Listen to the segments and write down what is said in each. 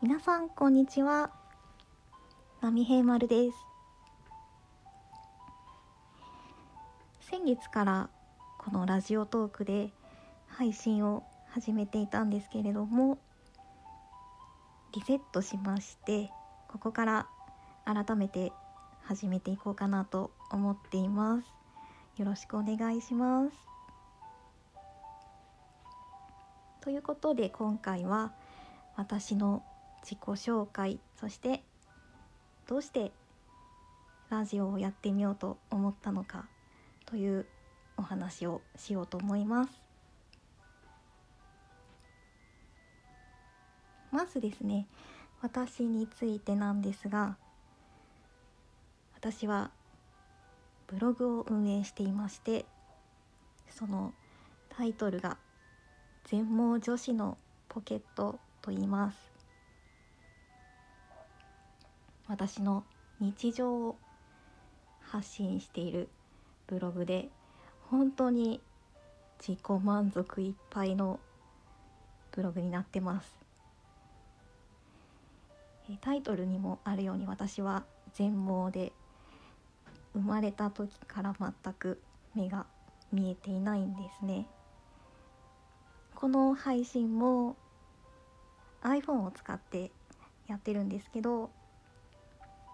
皆さんこんにちは。波平丸です。先月からこのラジオトークで配信を始めていたんですけれどもリセットしましてここから改めて始めていこうかなと思っています。よろしくお願いします。ということで今回は私の自己紹介そしてどうしてラジオをやってみようと思ったのかというお話をしようと思います。まずですね私についてなんですが私はブログを運営していましてそのタイトルが「全盲女子のポケット」と言います。私の日常を発信しているブログで本当に自己満足いっぱいのブログになってます。タイトルにもあるように私は全盲で生まれた時から全く目が見えていないんですね。この配信も iPhone を使ってやってるんですけど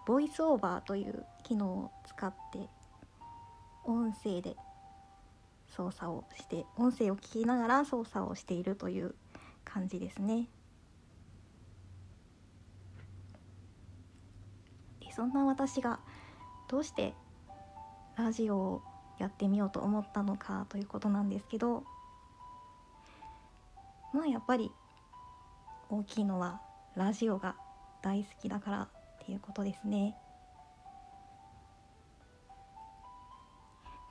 ボイスオーバーという機能を使って音声で操作をして音声を聞きながら操作をしているという感じですね。でそんな私がどうしてラジオをやってみようと思ったのかということなんですけどまあやっぱり大きいのはラジオが大好きだからっていうことですね。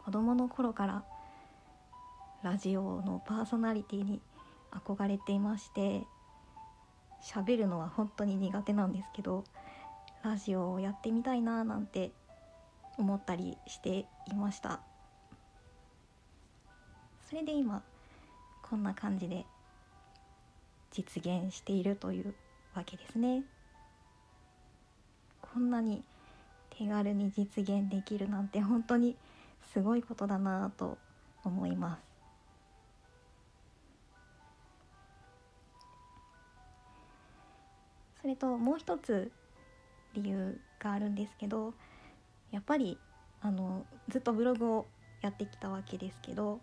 子供の頃からラジオのパーソナリティに憧れていまして喋るのは本当に苦手なんですけどラジオをやってみたいななんて思ったりしていました。それで今こんな感じで実現しているというわけですね。こんなに手軽に実現できるなんて本当にすごいことだなと思います。それともう一つ理由があるんですけどやっぱりあのずっとブログをやってきたわけですけど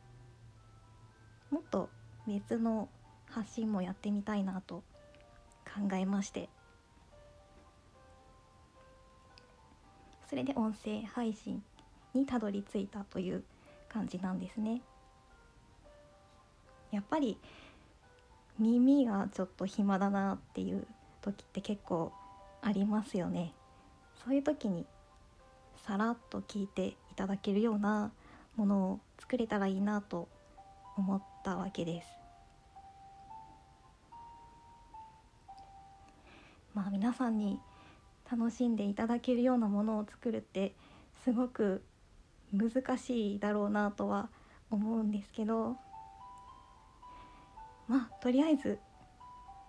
もっと別の発信もやってみたいなと考えまして。それで音声配信にたどり着いたという感じなんですね。やっぱり耳がちょっと暇だなっていう時って結構ありますよね。そういう時にさらっと聞いていただけるようなものを作れたらいいなと思ったわけです。まあ皆さんに楽しんでいただけるようなものを作るってすごく難しいだろうなとは思うんですけどまあとりあえず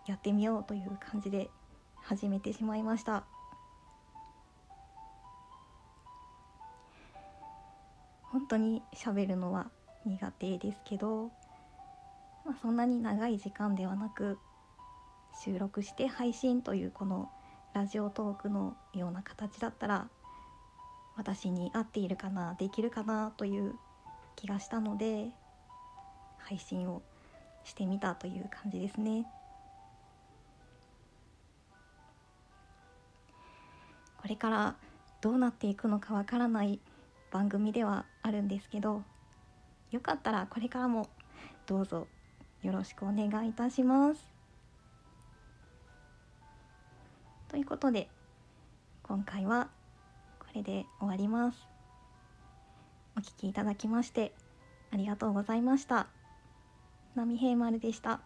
やってみようという感じで始めてしまいました。本当に喋るのは苦手ですけど、まあ、そんなに長い時間ではなく収録して配信というこのラジオトークのような形だったら私に合っているかなできるかなという気がしたので配信をしてみたという感じですね。これからどうなっていくのかわからない番組ではあるんですけどよかったらこれからもどうぞよろしくお願いいたします。ということで今回はこれで終わります。お聴きいただきましてありがとうございました。波平丸でした。